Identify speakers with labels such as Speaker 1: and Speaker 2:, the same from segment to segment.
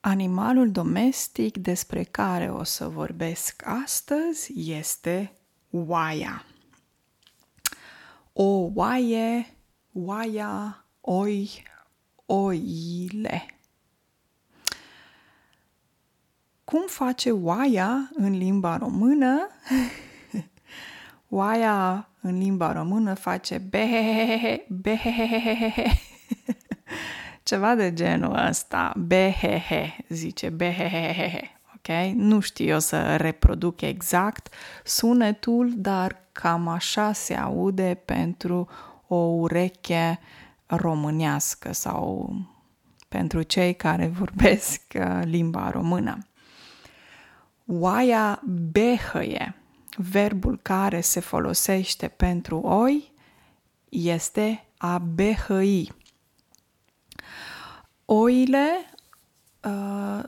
Speaker 1: Animalul domestic despre care o să vorbesc astăzi este oaia. O oaie, oaia, oi, oile. Cum face oaia în limba română? Oaia în limba română face behehehe, behehehe. Ceva de genul ăsta, behehe, zice behehehe, ok? Nu știu eu să reproduc exact sunetul, dar cam așa se aude pentru o ureche românească sau pentru cei care vorbesc uh, limba română. Oaia behăie, verbul care se folosește pentru oi, este a behăi. Oile uh,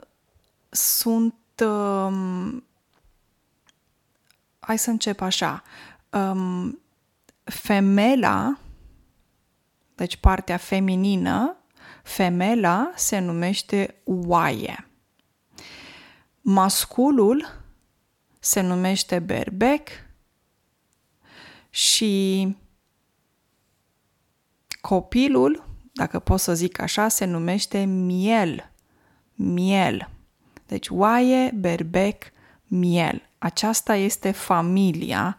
Speaker 1: sunt. Um, hai să încep așa. Um, femela, deci partea feminină, femela se numește oaie. Masculul se numește berbec și copilul dacă pot să zic așa, se numește miel. Miel. Deci oaie, berbec, miel. Aceasta este familia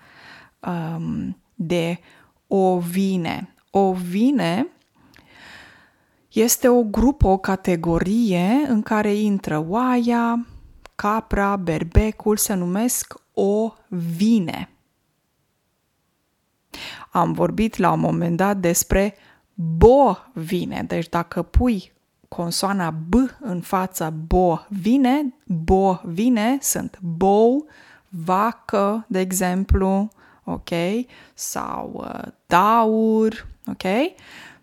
Speaker 1: um, de ovine. Ovine este o grupă, o categorie în care intră oaia, capra, berbecul, se numesc ovine. Am vorbit la un moment dat despre bo vine. Deci dacă pui consoana B în fața bo vine, bo vine sunt bou, vacă, de exemplu, ok? Sau uh, taur, ok?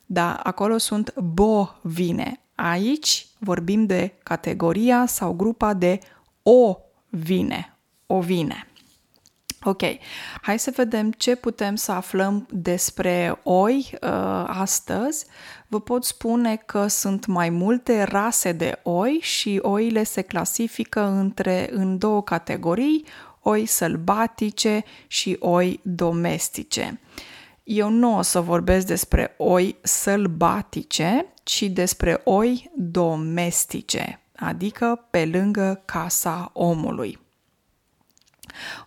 Speaker 1: Dar acolo sunt bo vine. Aici vorbim de categoria sau grupa de o vine, o vine. Ok, hai să vedem ce putem să aflăm despre oi uh, astăzi. Vă pot spune că sunt mai multe rase de oi și oile se clasifică între în două categorii, oi sălbatice și oi domestice. Eu nu o să vorbesc despre oi sălbatice, ci despre oi domestice, adică pe lângă casa omului.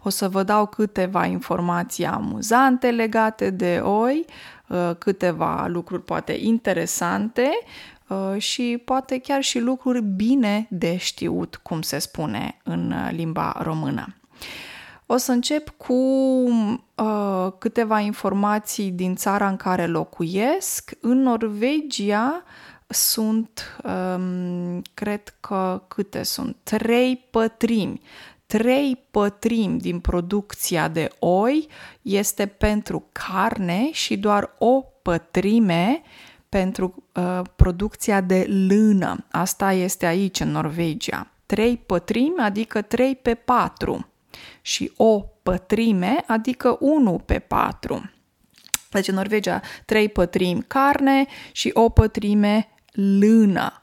Speaker 1: O să vă dau câteva informații amuzante legate de oi, uh, câteva lucruri poate interesante uh, și poate chiar și lucruri bine de știut, cum se spune în uh, limba română. O să încep cu uh, câteva informații din țara în care locuiesc. În Norvegia sunt, um, cred că câte sunt? Trei pătrimi trei pătrimi din producția de oi este pentru carne și doar o pătrime pentru uh, producția de lână. Asta este aici, în Norvegia. Trei pătrimi, adică 3 pe 4 și o pătrime, adică 1 pe 4. Deci în Norvegia trei pătrimi carne și o pătrime lână.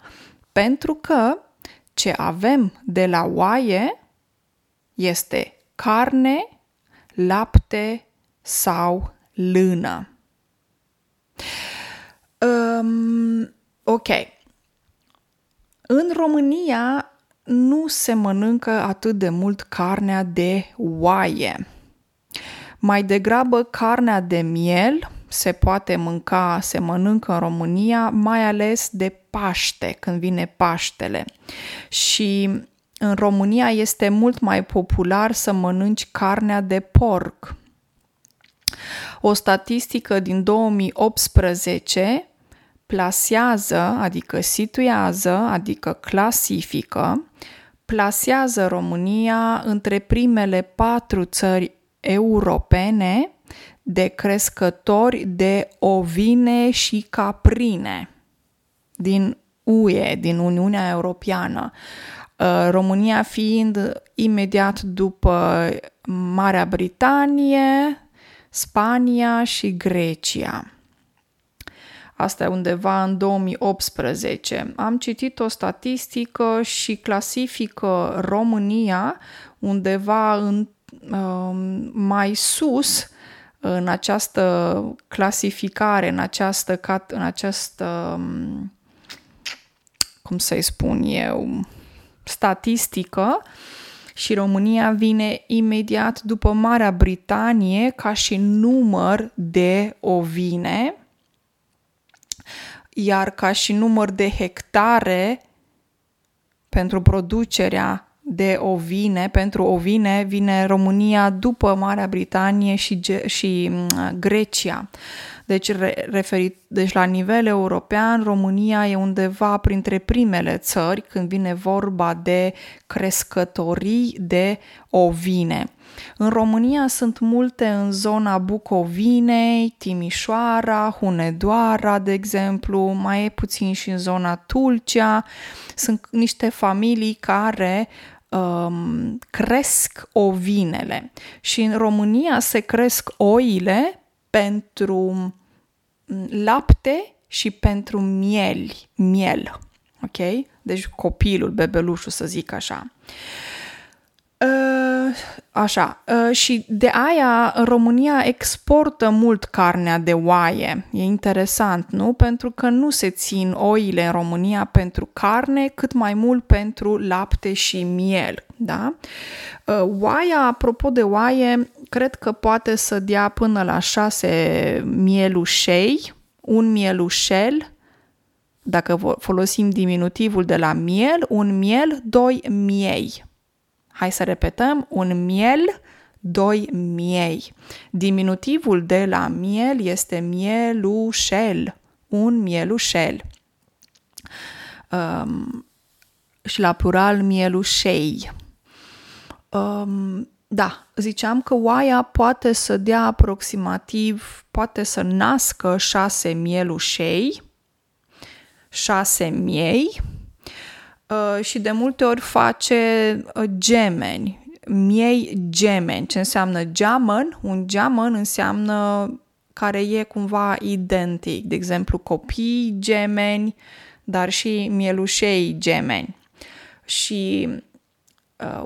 Speaker 1: Pentru că ce avem de la oaie este carne, lapte sau lână. Um, ok. În România nu se mănâncă atât de mult carnea de oaie. Mai degrabă carnea de miel se poate mânca, se mănâncă în România, mai ales de Paște, când vine Paștele. Și în România este mult mai popular să mănânci carnea de porc. O statistică din 2018 plasează, adică situează, adică clasifică, plasează România între primele patru țări europene de crescători de ovine și caprine din UE, din Uniunea Europeană. Uh, România fiind imediat după Marea Britanie, Spania și Grecia. Asta e undeva în 2018. Am citit o statistică și clasifică România undeva în, uh, mai sus în această clasificare, în această, în această um, cum să-i spun eu, statistică și România vine imediat după Marea Britanie ca și număr de ovine, iar ca și număr de hectare pentru producerea de ovine, pentru ovine vine România după Marea Britanie și, și mm, Grecia. Deci, referit, deci la nivel european, România e undeva printre primele țări când vine vorba de crescătorii de ovine. În România sunt multe în zona Bucovinei, Timișoara, Hunedoara, de exemplu, mai e puțin și în zona Tulcea. Sunt niște familii care um, cresc ovinele și în România se cresc oile pentru lapte și pentru miel, miel. Ok? Deci copilul, bebelușul, să zic așa. Uh, așa, uh, și de aia România exportă mult carnea de oaie. E interesant, nu? Pentru că nu se țin oile în România pentru carne, cât mai mult pentru lapte și miel, da? Uh, oaia, apropo de oaie, cred că poate să dea până la șase mielușei, un mielușel, dacă folosim diminutivul de la miel, un miel, doi miei. Hai să repetăm, un miel, doi miei. Diminutivul de la miel este mielușel, un mielușel. Um, și la plural mielușei. Um, da, ziceam că oaia poate să dea aproximativ, poate să nască șase mielușei, șase miei uh, și de multe ori face uh, gemeni, miei gemeni. Ce înseamnă geamăn? Un geamăn înseamnă care e cumva identic, de exemplu copii gemeni, dar și mielușei gemeni. Și Uh,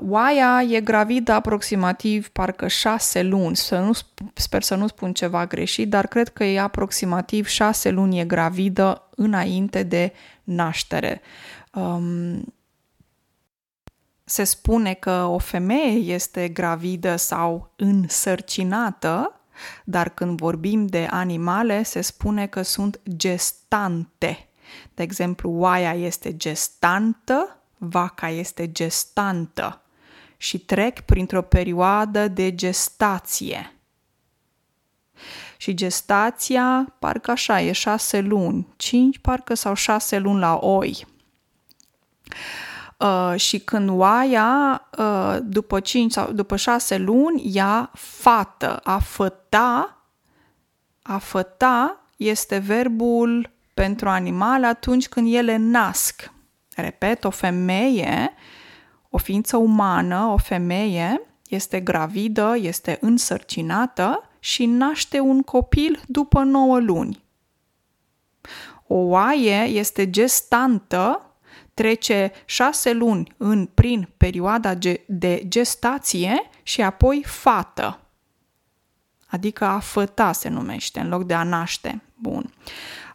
Speaker 1: oaia e gravidă aproximativ parcă șase luni, să nu, sper să nu spun ceva greșit, dar cred că e aproximativ șase luni e gravidă înainte de naștere. Um, se spune că o femeie este gravidă sau însărcinată, dar când vorbim de animale se spune că sunt gestante. De exemplu, oaia este gestantă, vaca este gestantă și trec printr-o perioadă de gestație. Și gestația, parcă așa, e șase luni, cinci parcă sau șase luni la oi. Uh, și când oaia, uh, după cinci sau după șase luni, ia fată. A făta, a făta este verbul pentru animale atunci când ele nasc. Repet, o femeie, o ființă umană, o femeie, este gravidă, este însărcinată și naște un copil după 9 luni. O oaie este gestantă, trece șase luni în, prin perioada de gestație și apoi fată. Adică a făta se numește, în loc de a naște. Bun.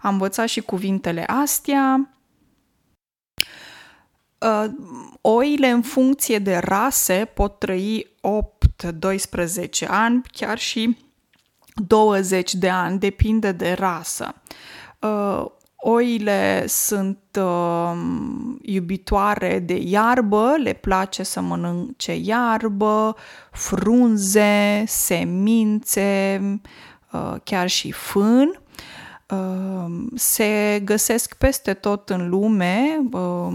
Speaker 1: Am învățat și cuvintele astea. Uh, oile în funcție de rase pot trăi 8-12 ani, chiar și 20 de ani, depinde de rasă. Uh, oile sunt uh, iubitoare de iarbă, le place să mănânce iarbă, frunze, semințe, uh, chiar și fân. Uh, se găsesc peste tot în lume, uh,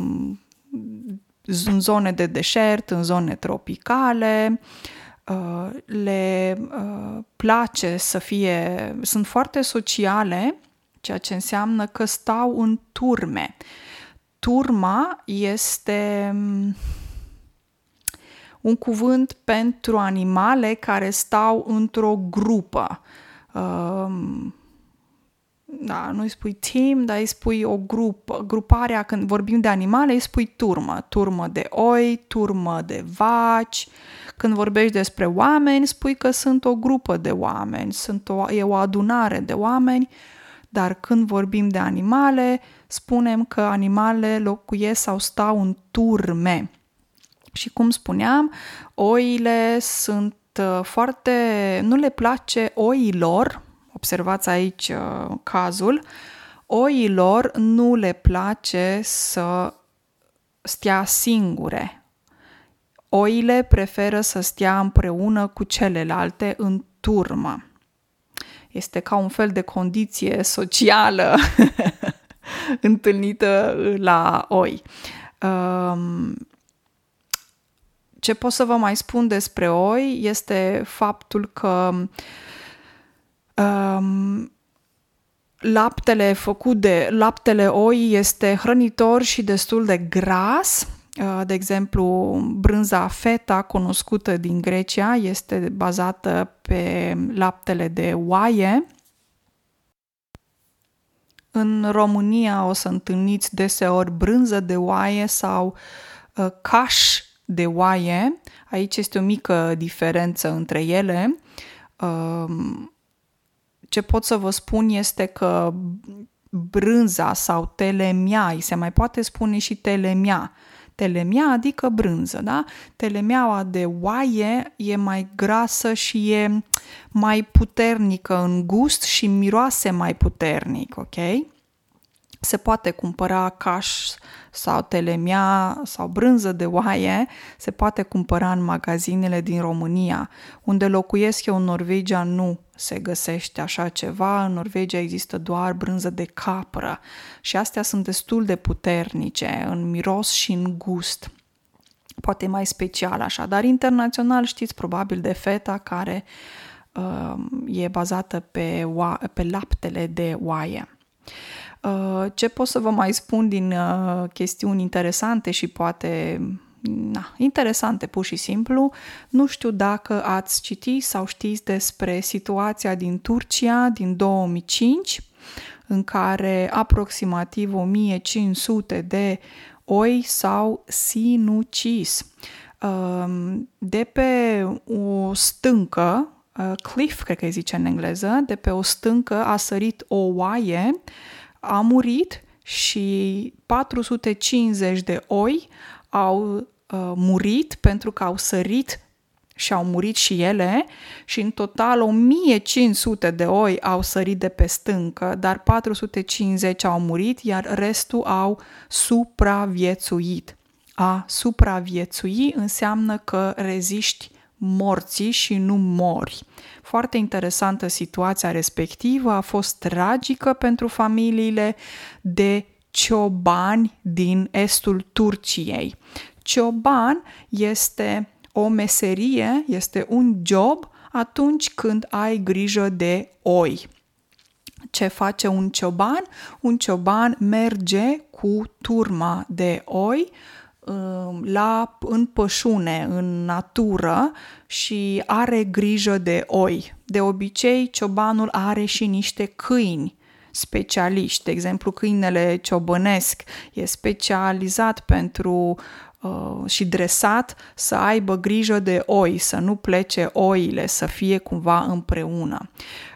Speaker 1: în zone de deșert, în zone tropicale, uh, le uh, place să fie, sunt foarte sociale, ceea ce înseamnă că stau în turme. Turma este mm, un cuvânt pentru animale care stau într-o grupă. Um, da, nu îi spui team, dar îi spui o grupă. Gruparea, când vorbim de animale, îi spui turmă. Turmă de oi, turmă de vaci. Când vorbești despre oameni, spui că sunt o grupă de oameni, sunt o, e o adunare de oameni, dar când vorbim de animale, spunem că animalele locuiesc sau stau în turme. Și cum spuneam, oile sunt uh, foarte... nu le place oilor, observați aici uh, cazul, oilor nu le place să stea singure. Oile preferă să stea împreună cu celelalte în turmă. Este ca un fel de condiție socială întâlnită la oi. Um, ce pot să vă mai spun despre oi este faptul că um, laptele făcut de laptele oi este hrănitor și destul de gras. Uh, de exemplu, brânza feta, cunoscută din Grecia, este bazată pe laptele de oaie. În România o să întâlniți deseori brânză de oaie sau uh, caș de oaie. Aici este o mică diferență între ele. Um, ce pot să vă spun este că brânza sau telemia, îi se mai poate spune și telemia. Telemia adică brânză, da? Telemeaua de oaie e mai grasă și e mai puternică în gust și miroase mai puternic, ok? Se poate cumpăra caș sau telemia sau brânză de oaie se poate cumpăra în magazinele din România. Unde locuiesc eu în Norvegia nu se găsește așa ceva. În Norvegia există doar brânză de capră și astea sunt destul de puternice în miros și în gust. Poate mai special așa, dar internațional știți probabil de feta care uh, e bazată pe, oa- pe laptele de oaie. Uh, ce pot să vă mai spun din uh, chestiuni interesante și poate na, interesante pur și simplu. Nu știu dacă ați citit sau știți despre situația din Turcia din 2005, în care aproximativ 1500 de oi s-au sinucis. Um, de pe o stâncă, uh, cliff, cred că îi zice în engleză, de pe o stâncă a sărit o oaie a murit și 450 de oi au uh, murit pentru că au sărit și au murit și ele și în total 1500 de oi au sărit de pe stâncă, dar 450 au murit, iar restul au supraviețuit. A supraviețui înseamnă că reziști morții și nu mori. Foarte interesantă situația respectivă, a fost tragică pentru familiile de ciobani din estul Turciei. Cioban este o meserie, este un job atunci când ai grijă de oi. Ce face un cioban? Un cioban merge cu turma de oi Um, la, în pășune, în natură și are grijă de oi. De obicei, ciobanul are și niște câini specialiști. De exemplu, câinele ciobănesc e specializat pentru uh, și dresat să aibă grijă de oi, să nu plece oile, să fie cumva împreună.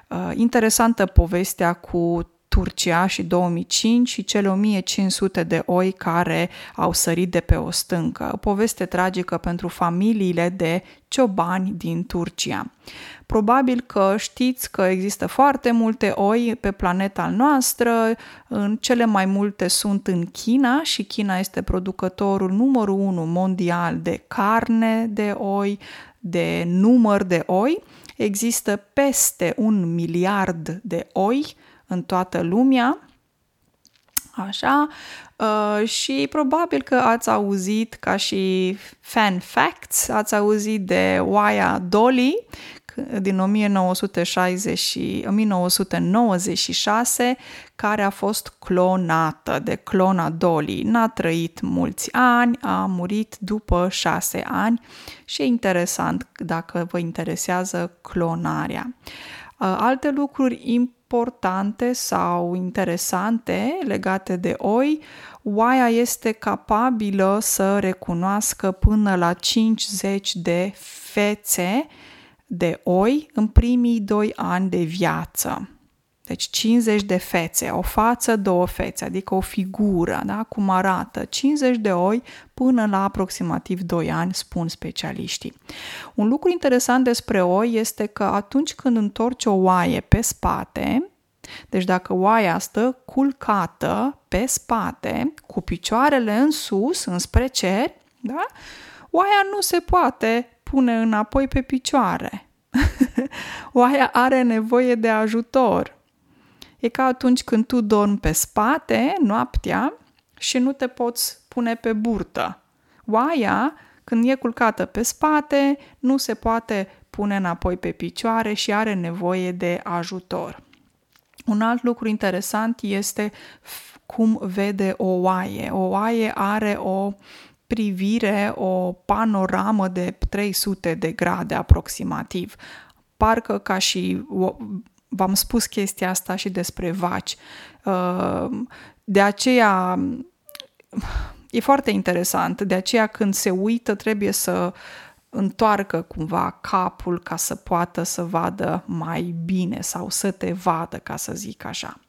Speaker 1: Uh, interesantă povestea cu Turcia și 2005 și cele 1500 de oi care au sărit de pe o stâncă. O poveste tragică pentru familiile de ciobani din Turcia. Probabil că știți că există foarte multe oi pe planeta noastră, în cele mai multe sunt în China și China este producătorul numărul unu mondial de carne de oi, de număr de oi. Există peste un miliard de oi în toată lumea. Așa, uh, și probabil că ați auzit ca și fan facts, ați auzit de oaia Dolly din 1960 1996, care a fost clonată de clona Dolly. N-a trăit mulți ani, a murit după șase ani și e interesant dacă vă interesează clonarea. Uh, alte lucruri importante sau interesante legate de oi, oaia este capabilă să recunoască până la 50 de fețe de oi în primii doi ani de viață. Deci 50 de fețe, o față, două fețe, adică o figură, da? cum arată, 50 de oi până la aproximativ 2 ani, spun specialiștii. Un lucru interesant despre oi este că atunci când întorci o oaie pe spate, deci dacă oaia stă culcată pe spate, cu picioarele în sus, înspre cer, da? oaia nu se poate pune înapoi pe picioare. oaia are nevoie de ajutor. E ca atunci când tu dormi pe spate noaptea și nu te poți pune pe burtă. Oaia, când e culcată pe spate, nu se poate pune înapoi pe picioare și are nevoie de ajutor. Un alt lucru interesant este cum vede o oaie. O oaie are o privire, o panoramă de 300 de grade aproximativ. Parcă ca și v-am spus chestia asta și despre vaci. Uh, de aceea e foarte interesant, de aceea când se uită trebuie să întoarcă cumva capul ca să poată să vadă mai bine sau să te vadă, ca să zic așa.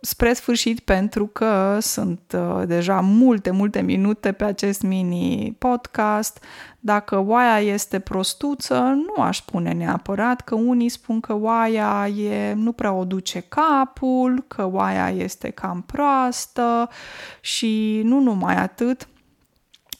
Speaker 1: Uh, spre sfârșit, pentru că sunt uh, deja multe, multe minute pe acest mini podcast, dacă oaia este prostuță, nu aș spune neapărat că unii spun că oaia e, nu prea o duce capul, că oaia este cam proastă și nu numai atât.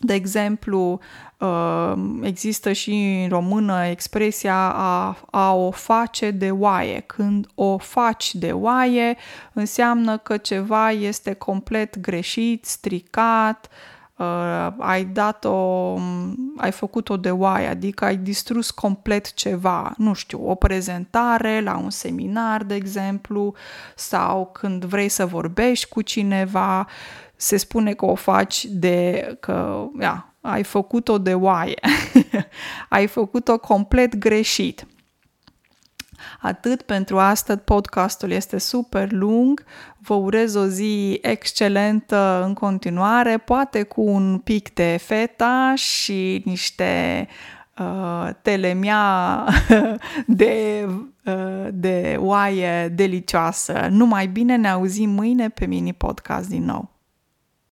Speaker 1: De exemplu, uh, există și în română expresia a, a o face de oaie. Când o faci de oaie, înseamnă că ceva este complet greșit, stricat, uh, ai dat-o, ai făcut-o de oaie, adică ai distrus complet ceva, nu știu, o prezentare la un seminar, de exemplu, sau când vrei să vorbești cu cineva, se spune că o faci de, că, ia, ai făcut-o de oaie, ai făcut-o complet greșit. Atât pentru astăzi, podcastul este super lung, vă urez o zi excelentă în continuare, poate cu un pic de feta și niște uh, telemia de, uh, de oaie delicioasă. Numai bine ne auzim mâine pe mini podcast din nou.